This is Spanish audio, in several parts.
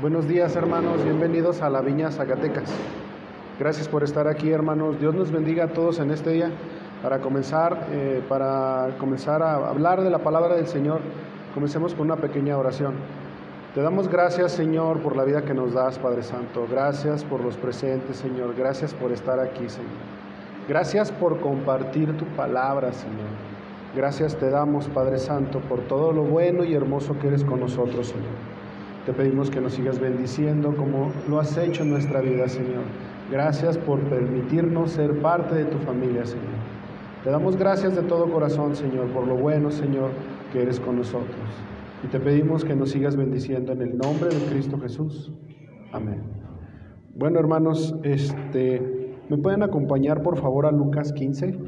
Buenos días hermanos, bienvenidos a la Viña Zacatecas. Gracias por estar aquí hermanos. Dios nos bendiga a todos en este día para comenzar, eh, para comenzar a hablar de la palabra del Señor. Comencemos con una pequeña oración. Te damos gracias Señor por la vida que nos das Padre Santo. Gracias por los presentes Señor. Gracias por estar aquí Señor. Gracias por compartir tu palabra Señor. Gracias te damos Padre Santo por todo lo bueno y hermoso que eres con nosotros Señor. Te pedimos que nos sigas bendiciendo como lo has hecho en nuestra vida, Señor. Gracias por permitirnos ser parte de tu familia, Señor. Te damos gracias de todo corazón, Señor, por lo bueno, Señor, que eres con nosotros. Y te pedimos que nos sigas bendiciendo en el nombre de Cristo Jesús. Amén. Bueno, hermanos, este, ¿me pueden acompañar por favor a Lucas 15?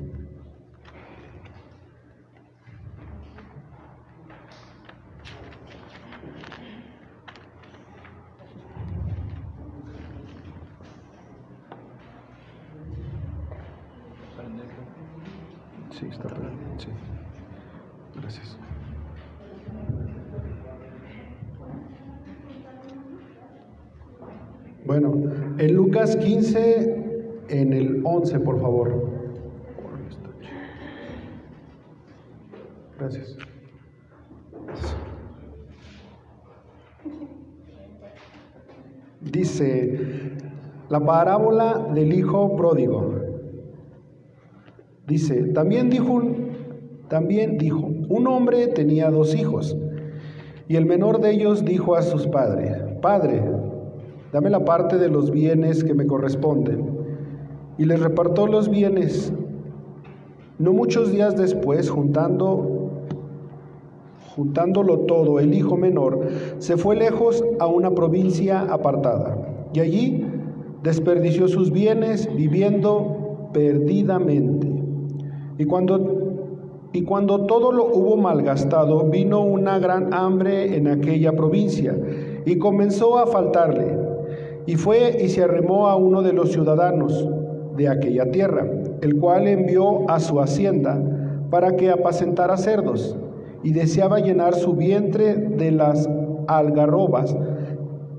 15, en el 11, por favor. Gracias. Dice la parábola del hijo pródigo. Dice, también dijo, también dijo, un hombre tenía dos hijos, y el menor de ellos dijo a sus padres, Padre, dame la parte de los bienes que me corresponden. Y les repartió los bienes. No muchos días después, juntando, juntándolo todo, el hijo menor se fue lejos a una provincia apartada, y allí desperdició sus bienes viviendo perdidamente. Y cuando, y cuando todo lo hubo malgastado, vino una gran hambre en aquella provincia y comenzó a faltarle. Y fue y se arremó a uno de los ciudadanos de aquella tierra, el cual envió a su hacienda para que apacentara cerdos, y deseaba llenar su vientre de las algarrobas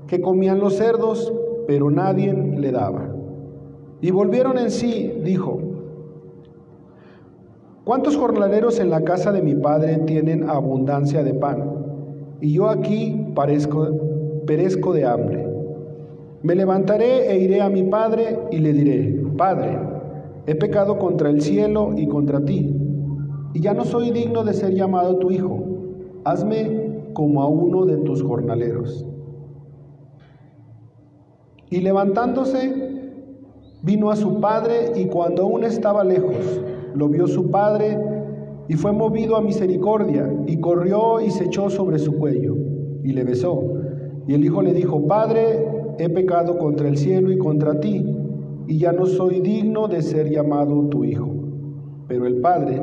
que comían los cerdos, pero nadie le daba. Y volvieron en sí, dijo, ¿Cuántos jornaleros en la casa de mi padre tienen abundancia de pan? Y yo aquí parezco, perezco de hambre. Me levantaré e iré a mi padre y le diré, Padre, he pecado contra el cielo y contra ti, y ya no soy digno de ser llamado tu hijo. Hazme como a uno de tus jornaleros. Y levantándose, vino a su padre y cuando aún estaba lejos, lo vio su padre y fue movido a misericordia y corrió y se echó sobre su cuello y le besó. Y el hijo le dijo, Padre, he pecado contra el cielo y contra ti, y ya no soy digno de ser llamado tu hijo. Pero el padre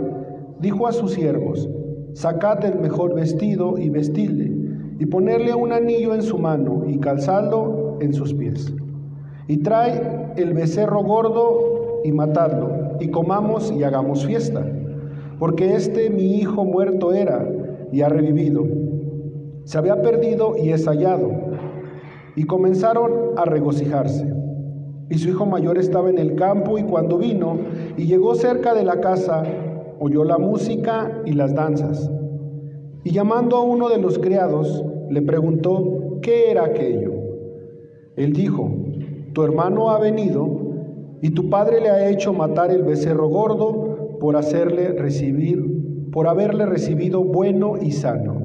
dijo a sus siervos, sacad el mejor vestido y vestidle, y ponerle un anillo en su mano y calzadlo en sus pies. Y trae el becerro gordo y matadlo y comamos y hagamos fiesta, porque este mi hijo muerto era y ha revivido. Se había perdido y es hallado. Y comenzaron a regocijarse. Y su hijo mayor estaba en el campo y cuando vino y llegó cerca de la casa, oyó la música y las danzas. Y llamando a uno de los criados, le preguntó qué era aquello. Él dijo, tu hermano ha venido y tu padre le ha hecho matar el becerro gordo por hacerle recibir, por haberle recibido bueno y sano.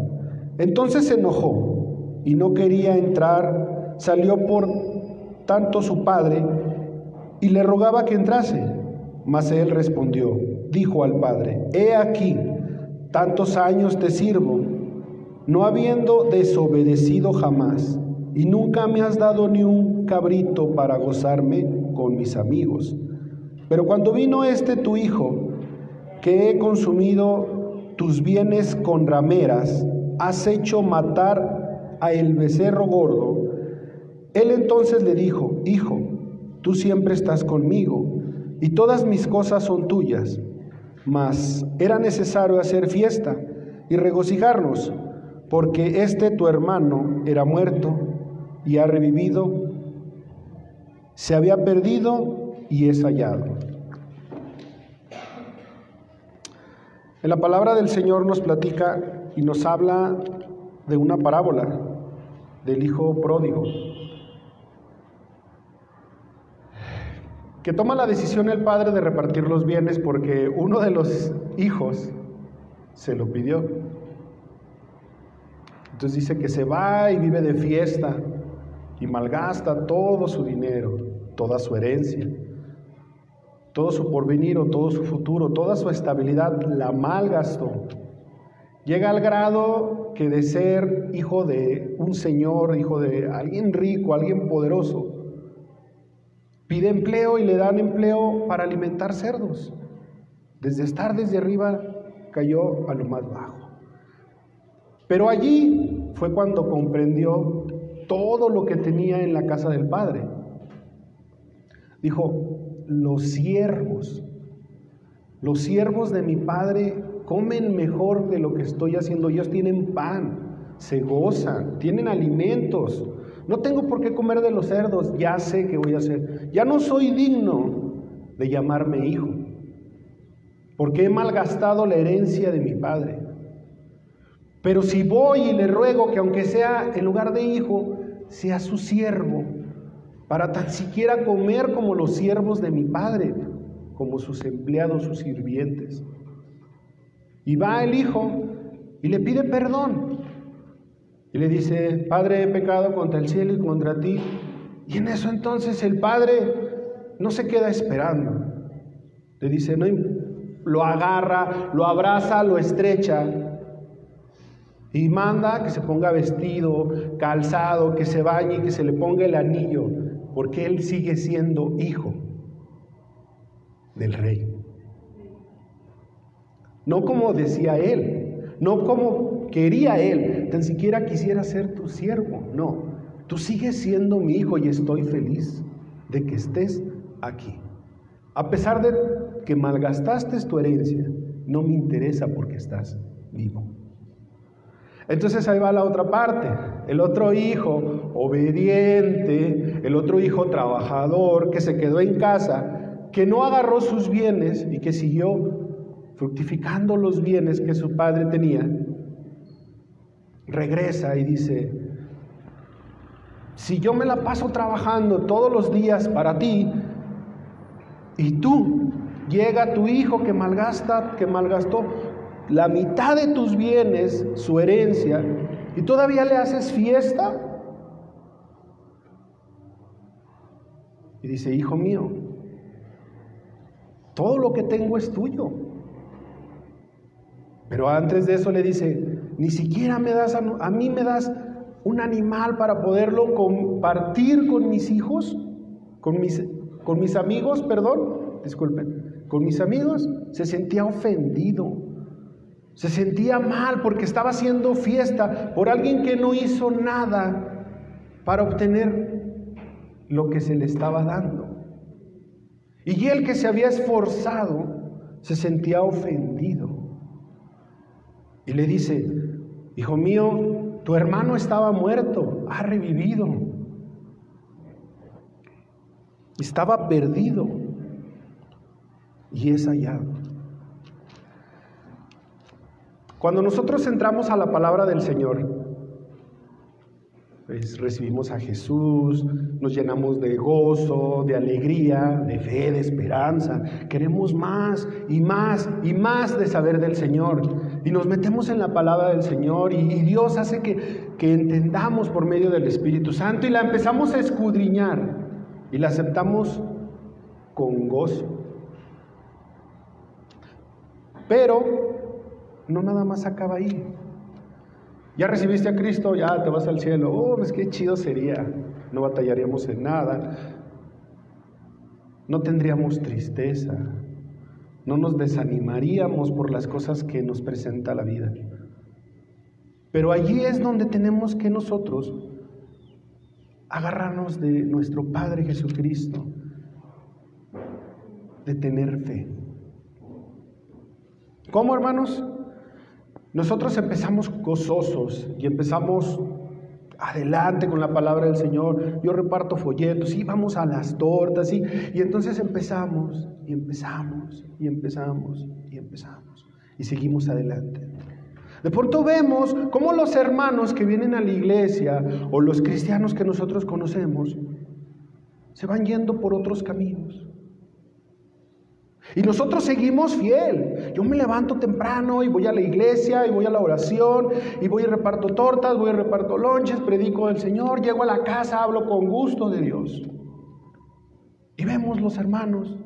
Entonces se enojó y no quería entrar, salió por tanto su padre y le rogaba que entrase. Mas él respondió, dijo al padre, he aquí, tantos años te sirvo, no habiendo desobedecido jamás, y nunca me has dado ni un cabrito para gozarme con mis amigos. Pero cuando vino este tu hijo, que he consumido tus bienes con rameras, has hecho matar a el becerro gordo. Él entonces le dijo, Hijo, tú siempre estás conmigo y todas mis cosas son tuyas. Mas era necesario hacer fiesta y regocijarnos, porque este tu hermano era muerto y ha revivido, se había perdido y es hallado. En la palabra del Señor nos platica y nos habla de una parábola del hijo pródigo, que toma la decisión el padre de repartir los bienes porque uno de los hijos se lo pidió. Entonces dice que se va y vive de fiesta y malgasta todo su dinero, toda su herencia, todo su porvenir o todo su futuro, toda su estabilidad la malgastó. Llega al grado que de ser hijo de un señor, hijo de alguien rico, alguien poderoso, pide empleo y le dan empleo para alimentar cerdos. Desde estar desde arriba cayó a lo más bajo. Pero allí fue cuando comprendió todo lo que tenía en la casa del Padre. Dijo, los siervos, los siervos de mi Padre comen mejor de lo que estoy haciendo. Ellos tienen pan, se gozan, tienen alimentos. No tengo por qué comer de los cerdos, ya sé qué voy a hacer. Ya no soy digno de llamarme hijo, porque he malgastado la herencia de mi Padre. Pero si voy y le ruego que aunque sea en lugar de hijo, sea su siervo, para tan siquiera comer como los siervos de mi Padre, como sus empleados, sus sirvientes. Y va el hijo y le pide perdón. Y le dice, Padre, he pecado contra el cielo y contra ti. Y en eso entonces el Padre no se queda esperando. Le dice, no, lo agarra, lo abraza, lo estrecha y manda que se ponga vestido, calzado, que se bañe, que se le ponga el anillo, porque él sigue siendo hijo del rey. No como decía él, no como quería él, tan siquiera quisiera ser tu siervo, no. Tú sigues siendo mi hijo y estoy feliz de que estés aquí. A pesar de que malgastaste tu herencia, no me interesa porque estás vivo. Entonces ahí va la otra parte. El otro hijo obediente, el otro hijo trabajador que se quedó en casa, que no agarró sus bienes y que siguió fructificando los bienes que su padre tenía, regresa y dice, si yo me la paso trabajando todos los días para ti y tú llega tu hijo que malgasta, que malgastó la mitad de tus bienes, su herencia, y todavía le haces fiesta. Y dice, hijo mío, todo lo que tengo es tuyo. Pero antes de eso le dice, ni siquiera me das, a, mí me das un animal para poderlo compartir con mis hijos, con mis, con mis amigos, perdón, disculpen, con mis amigos, se sentía ofendido. Se sentía mal porque estaba haciendo fiesta por alguien que no hizo nada para obtener lo que se le estaba dando. Y él que se había esforzado se sentía ofendido. Y le dice, hijo mío, tu hermano estaba muerto, ha revivido. Estaba perdido y es hallado. Cuando nosotros entramos a la palabra del Señor, pues recibimos a Jesús, nos llenamos de gozo, de alegría, de fe, de esperanza. Queremos más y más y más de saber del Señor. Y nos metemos en la palabra del Señor y, Dios hace que, que entendamos por medio del Espíritu Santo y la empezamos a escudriñar y la aceptamos con gozo. Pero no nada más acaba ahí. Ya recibiste a Cristo, ya te vas al cielo. Oh, pues qué chido sería. No batallaríamos en nada. No tendríamos tristeza. No nos desanimaríamos por las cosas que nos presenta la vida. Pero allí es donde tenemos que nosotros agarrarnos de nuestro Padre Jesucristo, de tener fe. ¿Cómo, hermanos? Nosotros empezamos gozosos y empezamos adelante con la palabra del Señor. Yo reparto folletos, y vamos a las tortas, y, y entonces empezamos, y empezamos, y empezamos, y empezamos, y seguimos adelante. De pronto vemos cómo los hermanos que vienen a la iglesia o los cristianos que nosotros conocemos se van yendo por otros caminos. Y nosotros seguimos fiel. Yo me levanto temprano y voy a la iglesia y voy a la oración y voy y reparto tortas, voy y reparto lonches, predico del Señor, llego a la casa, hablo con gusto de Dios. Y vemos los hermanos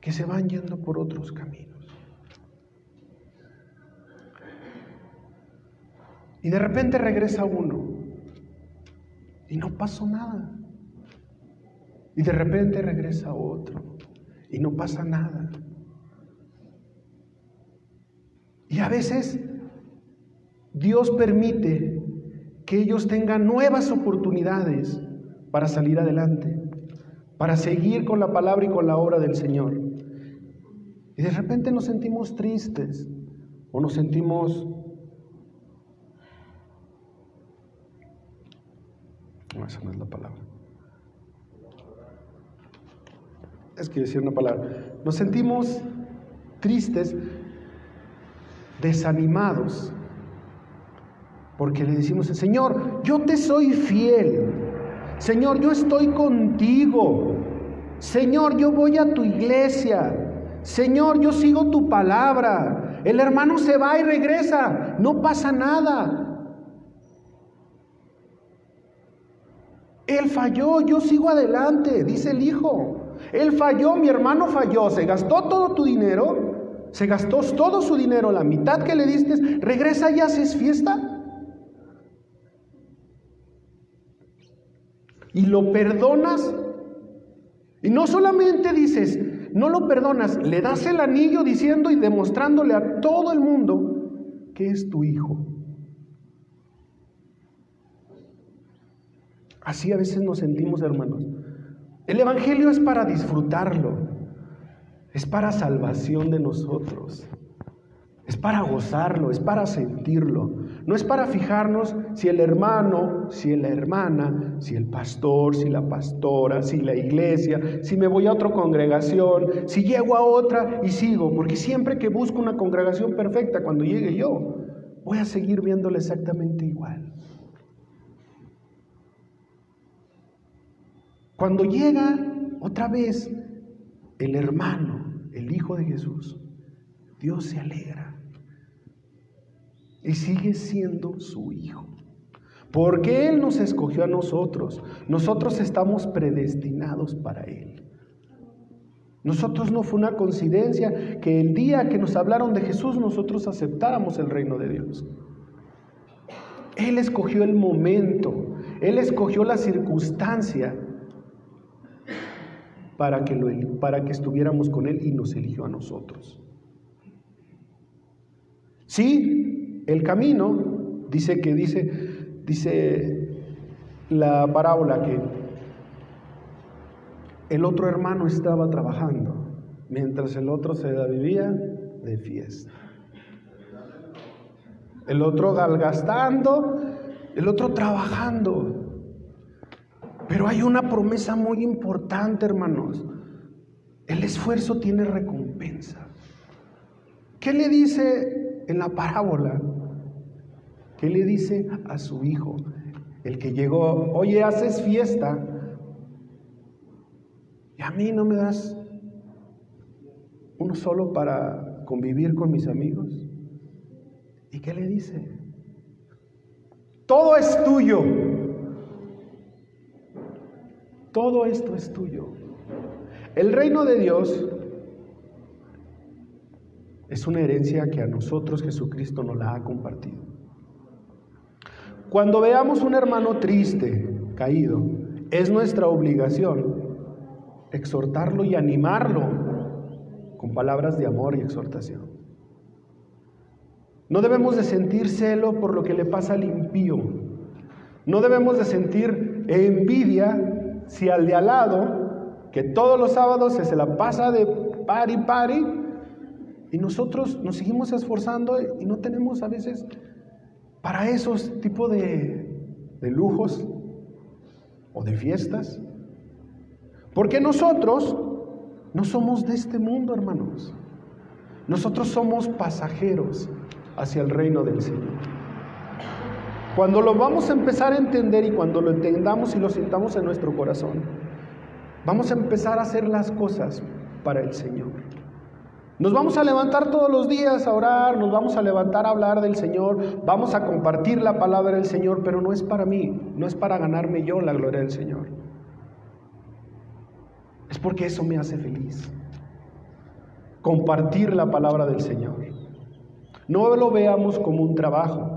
que se van yendo por otros caminos. Y de repente regresa uno y no pasó nada. Y de repente regresa otro y no pasa nada. Y a veces Dios permite que ellos tengan nuevas oportunidades para salir adelante, para seguir con la palabra y con la obra del Señor. Y de repente nos sentimos tristes o nos sentimos... No, esa no es la palabra. Es que decir una palabra, nos sentimos tristes, desanimados, porque le decimos, Señor, yo te soy fiel, Señor, yo estoy contigo, Señor, yo voy a tu iglesia, Señor, yo sigo tu palabra, el hermano se va y regresa, no pasa nada. Él falló, yo sigo adelante, dice el hijo. Él falló, mi hermano falló, se gastó todo tu dinero, se gastó todo su dinero, la mitad que le diste, regresa y haces fiesta. Y lo perdonas. Y no solamente dices, no lo perdonas, le das el anillo diciendo y demostrándole a todo el mundo que es tu hijo. Así a veces nos sentimos, hermanos. El Evangelio es para disfrutarlo, es para salvación de nosotros, es para gozarlo, es para sentirlo. No es para fijarnos si el hermano, si la hermana, si el pastor, si la pastora, si la iglesia, si me voy a otra congregación, si llego a otra y sigo, porque siempre que busco una congregación perfecta, cuando llegue yo, voy a seguir viéndole exactamente igual. Cuando llega otra vez el hermano, el Hijo de Jesús, Dios se alegra y sigue siendo su Hijo. Porque Él nos escogió a nosotros. Nosotros estamos predestinados para Él. Nosotros no fue una coincidencia que el día que nos hablaron de Jesús nosotros aceptáramos el reino de Dios. Él escogió el momento, Él escogió la circunstancia para que, lo, para que estuviéramos con Él y nos eligió a nosotros. Sí, el camino, dice que dice, dice la parábola que el otro hermano estaba trabajando, mientras el otro se vivía de fiesta. El otro galgastando, el otro trabajando. Pero hay una promesa muy importante, hermanos. El esfuerzo tiene recompensa. ¿Qué le dice en la parábola? ¿Qué le dice a su hijo? El que llegó, oye, haces fiesta y a mí no me das uno solo para convivir con mis amigos. ¿Y qué le dice? Todo es tuyo. Todo esto es tuyo. El reino de Dios es una herencia que a nosotros Jesucristo nos la ha compartido. Cuando veamos un hermano triste, caído, es nuestra obligación exhortarlo y animarlo con palabras de amor y exhortación. No debemos de sentir celo por lo que le pasa al impío. No debemos de sentir envidia si al de al lado, que todos los sábados se, la pasa de pari pari, y nosotros nos seguimos esforzando y no tenemos a veces para esos tipos de, de lujos o de fiestas. Porque nosotros no somos de este mundo, hermanos. Nosotros somos pasajeros hacia el reino del Señor. Cuando lo vamos a empezar a entender y cuando lo entendamos y lo sintamos en nuestro corazón, vamos a empezar a hacer las cosas para el Señor. Nos vamos a levantar todos los días a orar, nos vamos a levantar a hablar del Señor, vamos a compartir la palabra del Señor, pero no es para mí, no es para ganarme yo la gloria del Señor. Es porque eso me hace feliz. Compartir la palabra del Señor. No lo veamos como un trabajo.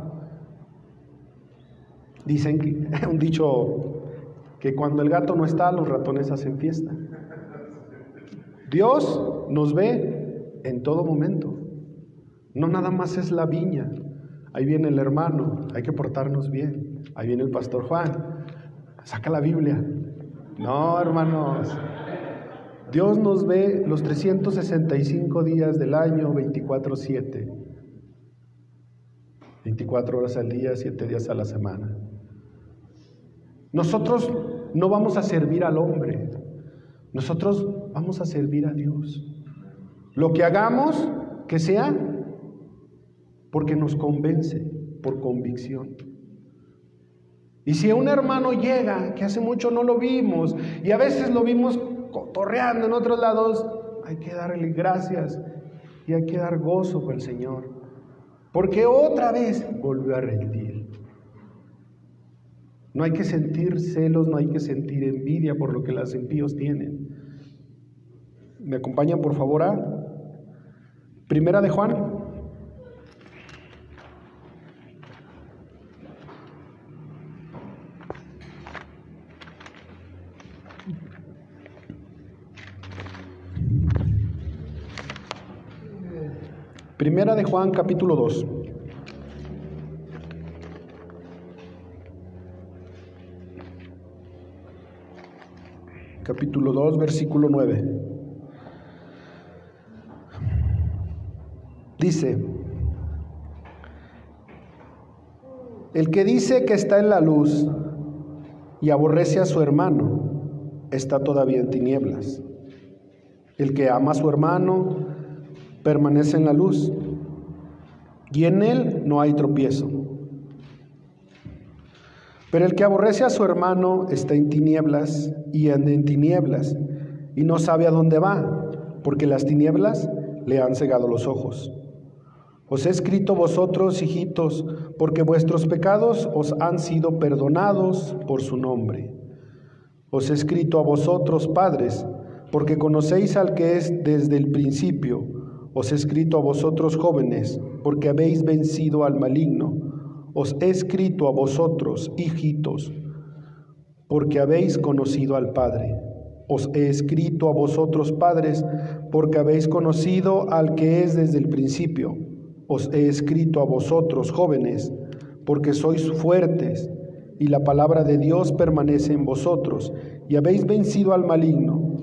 Dicen que un dicho que cuando el gato no está, los ratones hacen fiesta. Dios nos ve en todo momento. No nada más es la viña. Ahí viene el hermano, hay que portarnos bien. Ahí viene el pastor Juan. Saca la Biblia. No, hermanos. Dios nos ve los 365 días del año, 24/7. 24 horas al día, 7 días a la semana. Nosotros no vamos a servir al hombre, nosotros vamos a servir a Dios. Lo que hagamos, que sea porque nos convence, por convicción. Y si un hermano llega, que hace mucho no lo vimos, y a veces lo vimos cotorreando en otros lados, hay que darle gracias y hay que dar gozo con el Señor. Porque otra vez volvió a rendir. No hay que sentir celos, no hay que sentir envidia por lo que las impíos tienen. ¿Me acompañan por favor a Primera de Juan? Primera de Juan capítulo 2. Capítulo 2, versículo 9. Dice, el que dice que está en la luz y aborrece a su hermano, está todavía en tinieblas. El que ama a su hermano permanece en la luz y en él no hay tropiezo. Pero el que aborrece a su hermano está en tinieblas y anda en tinieblas y no sabe a dónde va, porque las tinieblas le han cegado los ojos. Os he escrito vosotros, hijitos, porque vuestros pecados os han sido perdonados por su nombre. Os he escrito a vosotros, padres, porque conocéis al que es desde el principio. Os he escrito a vosotros, jóvenes, porque habéis vencido al maligno os he escrito a vosotros, hijitos, porque habéis conocido al Padre. Os he escrito a vosotros, padres, porque habéis conocido al que es desde el principio. Os he escrito a vosotros, jóvenes, porque sois fuertes, y la palabra de Dios permanece en vosotros, y habéis vencido al maligno.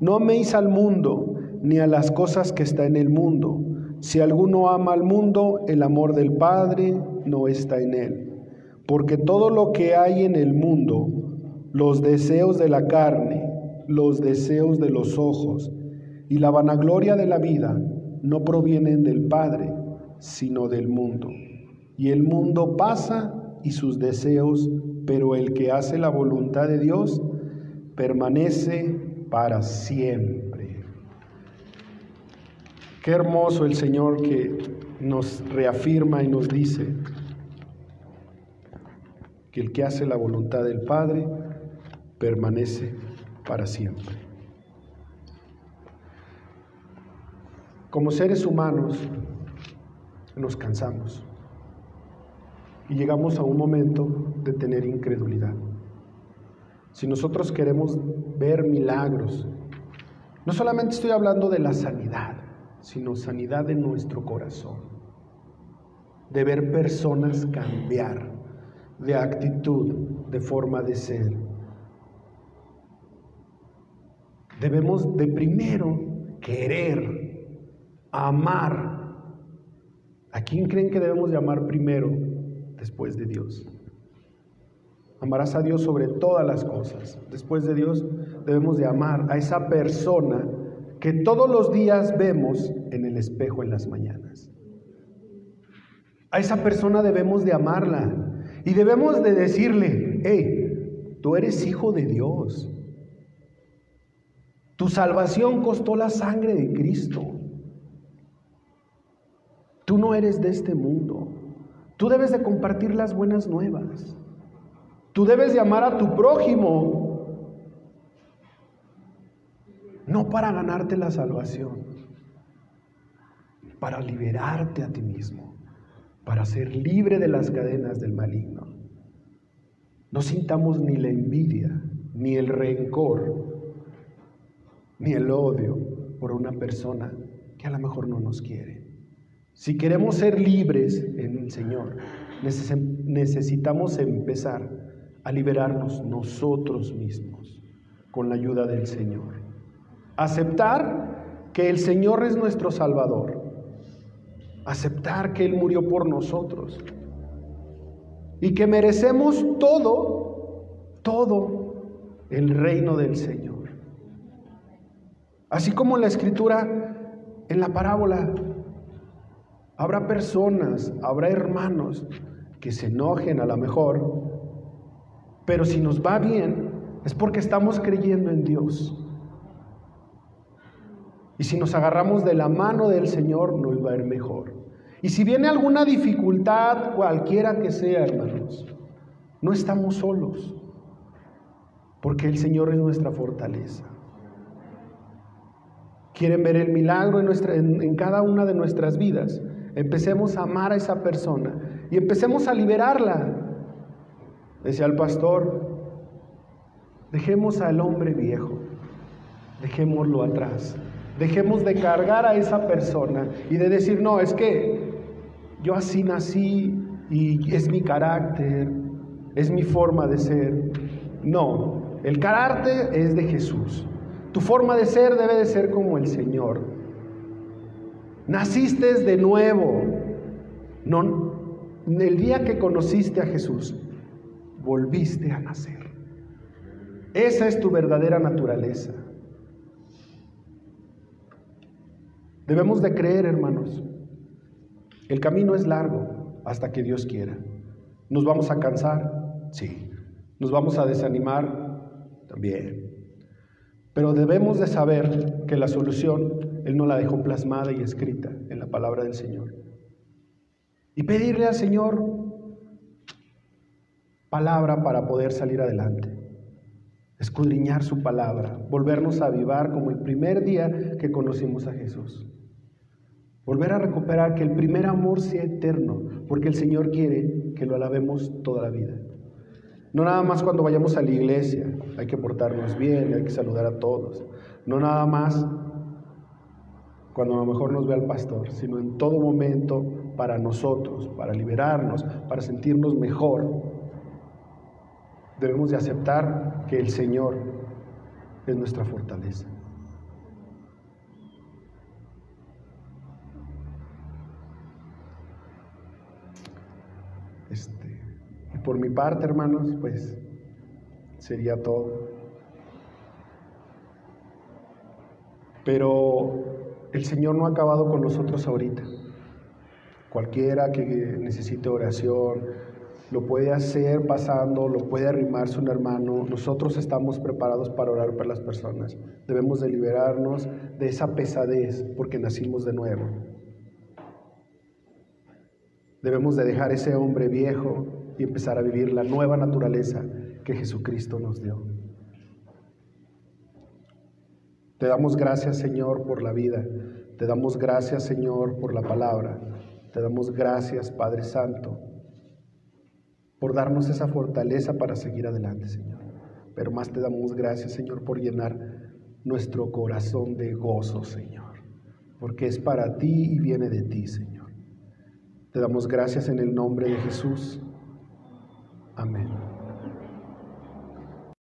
No améis al mundo, ni a las cosas que está en el mundo. Si alguno ama al mundo, el amor del Padre no está en él. Porque todo lo que hay en el mundo, los deseos de la carne, los deseos de los ojos y la vanagloria de la vida, no provienen del Padre, sino del mundo. Y el mundo pasa y sus deseos, pero el que hace la voluntad de Dios permanece para siempre. Qué hermoso el Señor que nos reafirma y nos dice, que el que hace la voluntad del Padre permanece para siempre. Como seres humanos nos cansamos y llegamos a un momento de tener incredulidad. Si nosotros queremos ver milagros, no solamente estoy hablando de la sanidad, sino sanidad de nuestro corazón, de ver personas cambiar, de actitud, de forma de ser. Debemos de primero querer, amar. ¿A quién creen que debemos de amar primero después de Dios? Amarás a Dios sobre todas las cosas. Después de Dios debemos de amar a esa persona que todos los días vemos en el espejo en las mañanas. A esa persona debemos de amarla y debemos de decirle, hey, tú eres hijo de Dios. Tu salvación costó la sangre de Cristo. Tú no eres de este mundo. Tú debes de compartir las buenas nuevas. Tú debes de amar a tu prójimo, no para ganarte la salvación, para liberarte a ti mismo, para ser libre de las cadenas del maligno. No sintamos ni la envidia, ni el rencor, ni el odio por una persona que a lo mejor no nos quiere. Si queremos ser libres en el Señor, necesitamos empezar a liberarnos nosotros mismos con la ayuda del Señor. Aceptar que el Señor es nuestro Salvador. Aceptar que Él murió por nosotros. Y que merecemos todo, todo el reino del Señor. Así como en la escritura, en la parábola, habrá personas, habrá hermanos que se enojen a lo mejor pero si nos va bien, es porque estamos creyendo en Dios. Y si nos agarramos de la mano del Señor, nos va a ir mejor. Y si viene alguna dificultad, cualquiera que sea, hermanos, no estamos solos, porque el Señor es nuestra fortaleza. ¿Quieren ver el milagro en, en cada una de nuestras vidas? Empecemos a amar a esa persona y empecemos a liberarla Decía el pastor, dejemos al hombre viejo, dejémoslo atrás, dejemos de cargar a esa persona y de decir, no, es que yo así nací y es mi carácter, es mi forma de ser. No, el carácter es de Jesús. Tu forma de ser debe de ser como el Señor. Naciste de nuevo. No, el día que conociste a Jesús, volviste a nacer. Esa es tu verdadera naturaleza. Debemos de creer, hermanos. El camino es largo hasta que Dios quiera. ¿Nos vamos a cansar? Sí. ¿Nos vamos a desanimar? También. Pero debemos de saber que la solución Él no la dejó plasmada y escrita en la palabra del Señor. Y pedirle al Señor palabra para poder salir adelante. Escudriñar su palabra, volvernos a avivar como el primer día que conocimos a Jesús. Volver a recuperar que el primer amor sea eterno, porque el Señor quiere que lo alabemos toda la vida. No nada más cuando vayamos a la iglesia, hay que portarnos bien, hay que saludar a todos. No nada más cuando a lo mejor nos ve el pastor, sino en todo momento para nosotros, para liberarnos, para sentirnos mejor, debemos de aceptar que el Señor es nuestra fortaleza. Este, y por mi parte, hermanos, pues sería todo. Pero el Señor no ha acabado con nosotros ahorita. Cualquiera que necesite oración, lo puede hacer pasando, lo puede arrimarse un hermano. Nosotros estamos preparados para orar por las personas. Debemos de liberarnos de esa pesadez porque nacimos de nuevo. Debemos de dejar ese hombre viejo y empezar a vivir la nueva naturaleza que Jesucristo nos dio. Te damos gracias, Señor, por la vida. Te damos gracias, Señor, por la palabra. Te damos gracias, Padre Santo por darnos esa fortaleza para seguir adelante, Señor. Pero más te damos gracias, Señor, por llenar nuestro corazón de gozo, Señor, porque es para ti y viene de ti, Señor. Te damos gracias en el nombre de Jesús. Amén.